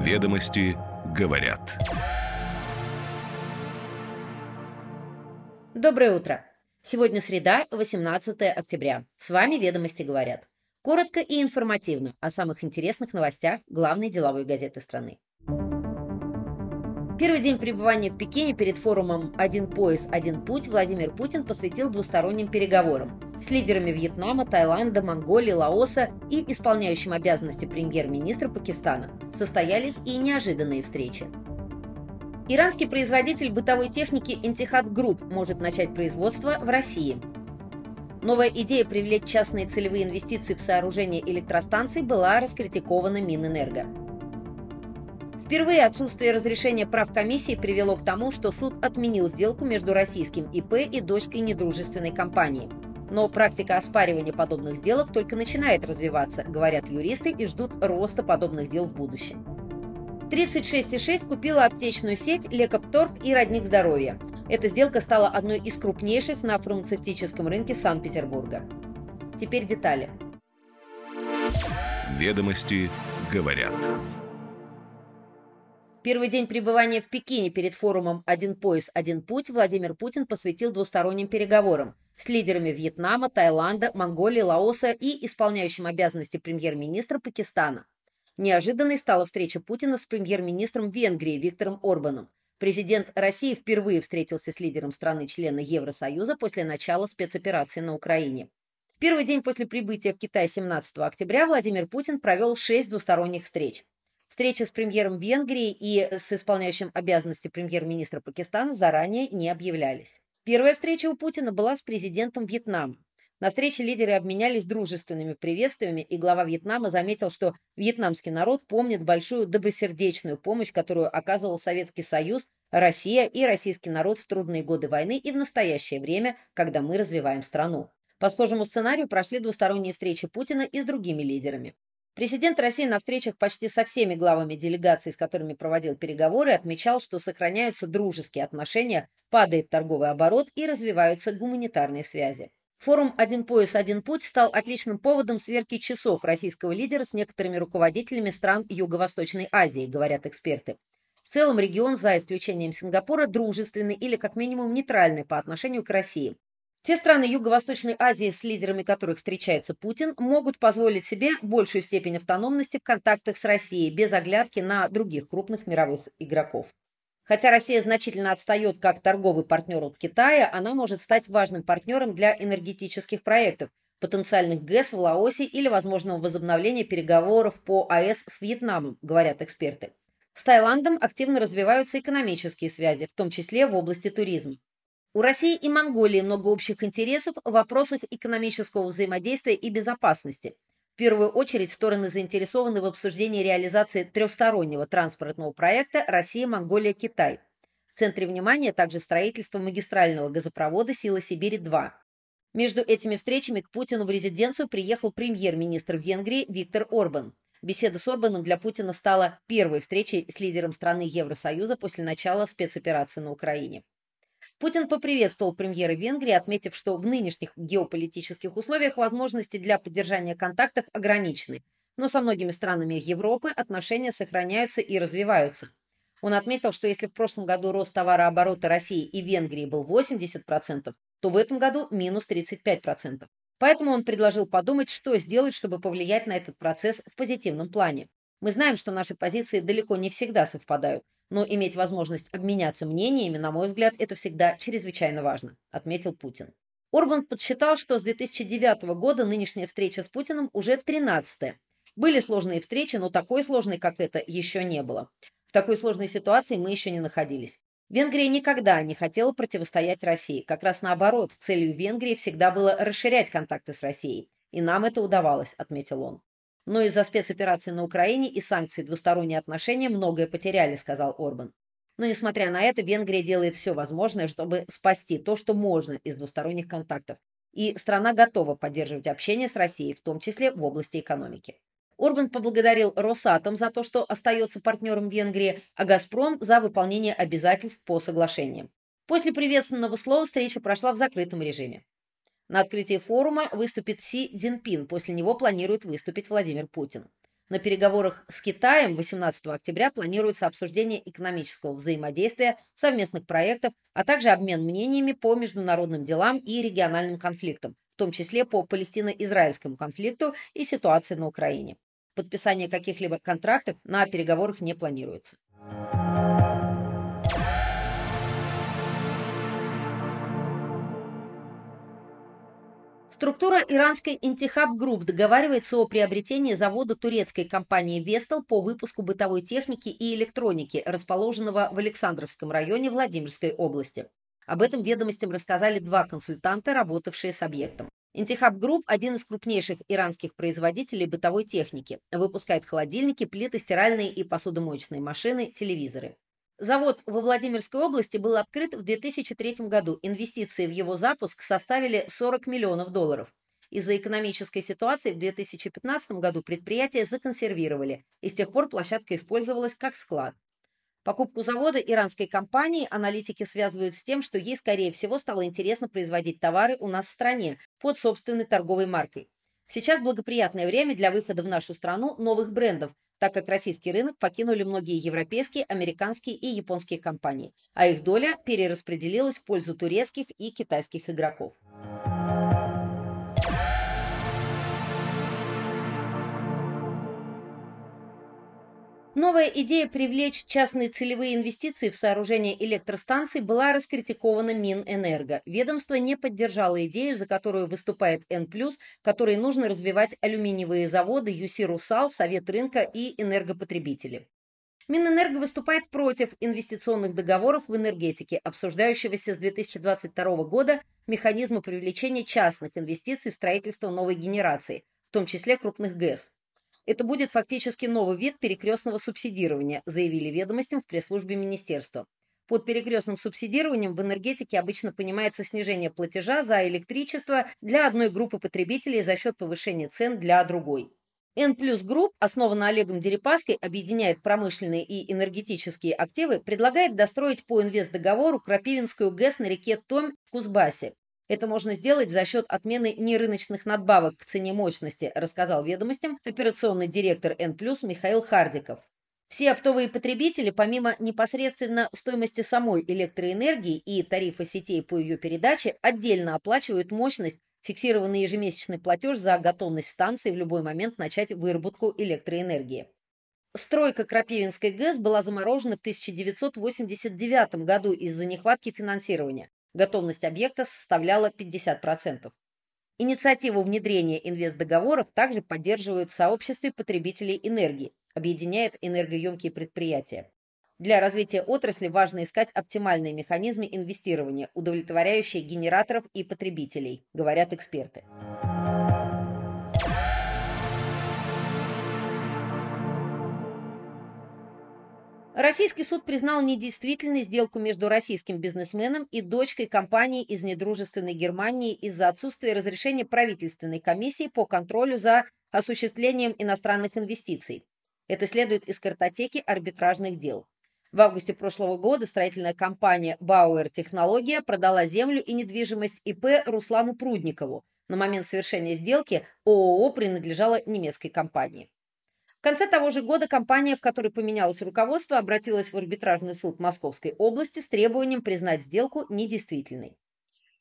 Ведомости говорят. Доброе утро. Сегодня среда, 18 октября. С вами «Ведомости говорят». Коротко и информативно о самых интересных новостях главной деловой газеты страны. Первый день пребывания в Пекине перед форумом «Один пояс, один путь» Владимир Путин посвятил двусторонним переговорам с лидерами Вьетнама, Таиланда, Монголии, Лаоса и исполняющим обязанности премьер-министра Пакистана. Состоялись и неожиданные встречи. Иранский производитель бытовой техники Intihad Group может начать производство в России. Новая идея привлечь частные целевые инвестиции в сооружение электростанций была раскритикована Минэнерго. Впервые отсутствие разрешения прав комиссии привело к тому, что суд отменил сделку между российским ИП и дочкой недружественной компании. Но практика оспаривания подобных сделок только начинает развиваться, говорят юристы, и ждут роста подобных дел в будущем. 36,6 купила аптечную сеть Лекопторг и Родник здоровья. Эта сделка стала одной из крупнейших на фармацевтическом рынке Санкт-Петербурга. Теперь детали. Ведомости говорят. Первый день пребывания в Пекине перед форумом «Один пояс, один путь» Владимир Путин посвятил двусторонним переговорам с лидерами Вьетнама, Таиланда, Монголии, Лаоса и исполняющим обязанности премьер-министра Пакистана. Неожиданной стала встреча Путина с премьер-министром Венгрии Виктором Орбаном. Президент России впервые встретился с лидером страны-члена Евросоюза после начала спецоперации на Украине. В первый день после прибытия в Китай 17 октября Владимир Путин провел шесть двусторонних встреч. Встречи с премьером Венгрии и с исполняющим обязанности премьер-министра Пакистана заранее не объявлялись. Первая встреча у Путина была с президентом Вьетнама. На встрече лидеры обменялись дружественными приветствиями, и глава Вьетнама заметил, что вьетнамский народ помнит большую добросердечную помощь, которую оказывал Советский Союз, Россия и российский народ в трудные годы войны и в настоящее время, когда мы развиваем страну. По схожему сценарию прошли двусторонние встречи Путина и с другими лидерами. Президент России на встречах почти со всеми главами делегаций, с которыми проводил переговоры, отмечал, что сохраняются дружеские отношения, падает торговый оборот и развиваются гуманитарные связи. Форум «Один пояс, один путь» стал отличным поводом сверки часов российского лидера с некоторыми руководителями стран Юго-Восточной Азии, говорят эксперты. В целом регион, за исключением Сингапура, дружественный или как минимум нейтральный по отношению к России. Те страны Юго-Восточной Азии, с лидерами которых встречается Путин, могут позволить себе большую степень автономности в контактах с Россией без оглядки на других крупных мировых игроков. Хотя Россия значительно отстает как торговый партнер от Китая, она может стать важным партнером для энергетических проектов, потенциальных ГЭС в Лаосе или возможного возобновления переговоров по АЭС с Вьетнамом, говорят эксперты. С Таиландом активно развиваются экономические связи, в том числе в области туризма. У России и Монголии много общих интересов в вопросах экономического взаимодействия и безопасности. В первую очередь стороны заинтересованы в обсуждении реализации трехстороннего транспортного проекта Россия-Монголия-Китай. В центре внимания также строительство магистрального газопровода «Сила Сибири-2». Между этими встречами к Путину в резиденцию приехал премьер-министр Венгрии Виктор Орбан. Беседа с Орбаном для Путина стала первой встречей с лидером страны Евросоюза после начала спецоперации на Украине. Путин поприветствовал премьера Венгрии, отметив, что в нынешних геополитических условиях возможности для поддержания контактов ограничены, но со многими странами Европы отношения сохраняются и развиваются. Он отметил, что если в прошлом году рост товарооборота России и Венгрии был 80%, то в этом году минус 35%. Поэтому он предложил подумать, что сделать, чтобы повлиять на этот процесс в позитивном плане. Мы знаем, что наши позиции далеко не всегда совпадают, но иметь возможность обменяться мнениями, на мой взгляд, это всегда чрезвычайно важно, отметил Путин. Орбан подсчитал, что с 2009 года нынешняя встреча с Путиным уже 13-я. Были сложные встречи, но такой сложной, как это, еще не было. В такой сложной ситуации мы еще не находились. Венгрия никогда не хотела противостоять России. Как раз наоборот, целью Венгрии всегда было расширять контакты с Россией. И нам это удавалось, отметил он. Но из-за спецоперации на Украине и санкций двусторонние отношения многое потеряли, сказал Орбан. Но, несмотря на это, Венгрия делает все возможное, чтобы спасти то, что можно из двусторонних контактов. И страна готова поддерживать общение с Россией, в том числе в области экономики. Орбан поблагодарил Росатом за то, что остается партнером Венгрии, а Газпром за выполнение обязательств по соглашениям. После приветственного слова встреча прошла в закрытом режиме. На открытии форума выступит Си Цзиньпин, после него планирует выступить Владимир Путин. На переговорах с Китаем 18 октября планируется обсуждение экономического взаимодействия, совместных проектов, а также обмен мнениями по международным делам и региональным конфликтам, в том числе по палестино-израильскому конфликту и ситуации на Украине. Подписание каких-либо контрактов на переговорах не планируется. Структура иранской Интихаб Group договаривается о приобретении завода турецкой компании «Вестел» по выпуску бытовой техники и электроники, расположенного в Александровском районе Владимирской области. Об этом ведомостям рассказали два консультанта, работавшие с объектом. Интихаб Group – один из крупнейших иранских производителей бытовой техники. Выпускает холодильники, плиты, стиральные и посудомоечные машины, телевизоры. Завод во Владимирской области был открыт в 2003 году. Инвестиции в его запуск составили 40 миллионов долларов. Из-за экономической ситуации в 2015 году предприятие законсервировали, и с тех пор площадка использовалась как склад. Покупку завода иранской компании аналитики связывают с тем, что ей, скорее всего, стало интересно производить товары у нас в стране под собственной торговой маркой. Сейчас благоприятное время для выхода в нашу страну новых брендов, так как российский рынок покинули многие европейские, американские и японские компании, а их доля перераспределилась в пользу турецких и китайских игроков. Новая идея привлечь частные целевые инвестиции в сооружение электростанций была раскритикована Минэнерго. Ведомство не поддержало идею, за которую выступает N+, которой нужно развивать алюминиевые заводы ЮСИ «Русал», Совет рынка и энергопотребители. Минэнерго выступает против инвестиционных договоров в энергетике, обсуждающегося с 2022 года механизма привлечения частных инвестиций в строительство новой генерации, в том числе крупных ГЭС. Это будет фактически новый вид перекрестного субсидирования, заявили ведомостям в пресс-службе министерства. Под перекрестным субсидированием в энергетике обычно понимается снижение платежа за электричество для одной группы потребителей за счет повышения цен для другой. N Plus Group, основанная Олегом Дерипаской, объединяет промышленные и энергетические активы, предлагает достроить по инвестдоговору Крапивинскую ГЭС на реке Томь в Кузбассе. Это можно сделать за счет отмены нерыночных надбавок к цене мощности, рассказал ведомостям операционный директор N+, Михаил Хардиков. Все оптовые потребители, помимо непосредственно стоимости самой электроэнергии и тарифа сетей по ее передаче, отдельно оплачивают мощность, фиксированный ежемесячный платеж за готовность станции в любой момент начать выработку электроэнергии. Стройка Крапивинской ГЭС была заморожена в 1989 году из-за нехватки финансирования. Готовность объекта составляла 50%. Инициативу внедрения инвестдоговоров также поддерживают в сообществе потребителей энергии, объединяет энергоемкие предприятия. Для развития отрасли важно искать оптимальные механизмы инвестирования, удовлетворяющие генераторов и потребителей, говорят эксперты. Российский суд признал недействительной сделку между российским бизнесменом и дочкой компании из недружественной Германии из-за отсутствия разрешения правительственной комиссии по контролю за осуществлением иностранных инвестиций. Это следует из картотеки арбитражных дел. В августе прошлого года строительная компания Bauer Технология продала землю и недвижимость ИП Руслану Прудникову. На момент совершения сделки ООО принадлежала немецкой компании. В конце того же года компания, в которой поменялось руководство, обратилась в арбитражный суд Московской области с требованием признать сделку недействительной.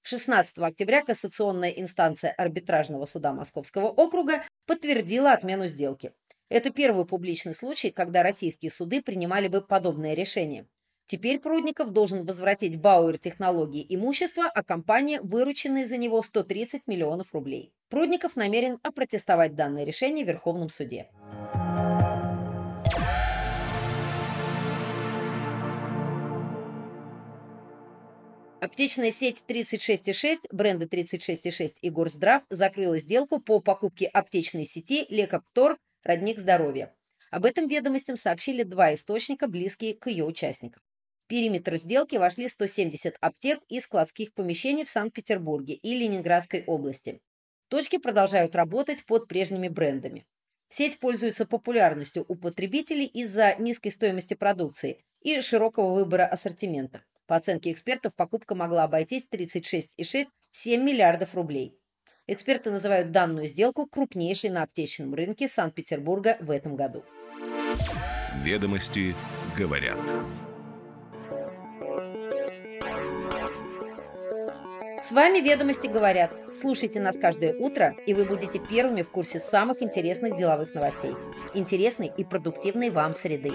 16 октября кассационная инстанция арбитражного суда Московского округа подтвердила отмену сделки. Это первый публичный случай, когда российские суды принимали бы подобное решение. Теперь Прудников должен возвратить Бауэр технологии имущество, а компания – вырученные за него 130 миллионов рублей. Прудников намерен опротестовать данное решение в Верховном суде. Аптечная сеть 36,6, бренды 36,6 и Горздрав закрыла сделку по покупке аптечной сети Лекоптор «Родник здоровья». Об этом ведомостям сообщили два источника, близкие к ее участникам. В периметр сделки вошли 170 аптек и складских помещений в Санкт-Петербурге и Ленинградской области. Точки продолжают работать под прежними брендами. Сеть пользуется популярностью у потребителей из-за низкой стоимости продукции и широкого выбора ассортимента. По оценке экспертов, покупка могла обойтись 36,6 в 7 миллиардов рублей. Эксперты называют данную сделку крупнейшей на аптечном рынке Санкт-Петербурга в этом году. Ведомости говорят. С вами «Ведомости говорят». Слушайте нас каждое утро, и вы будете первыми в курсе самых интересных деловых новостей. Интересной и продуктивной вам среды.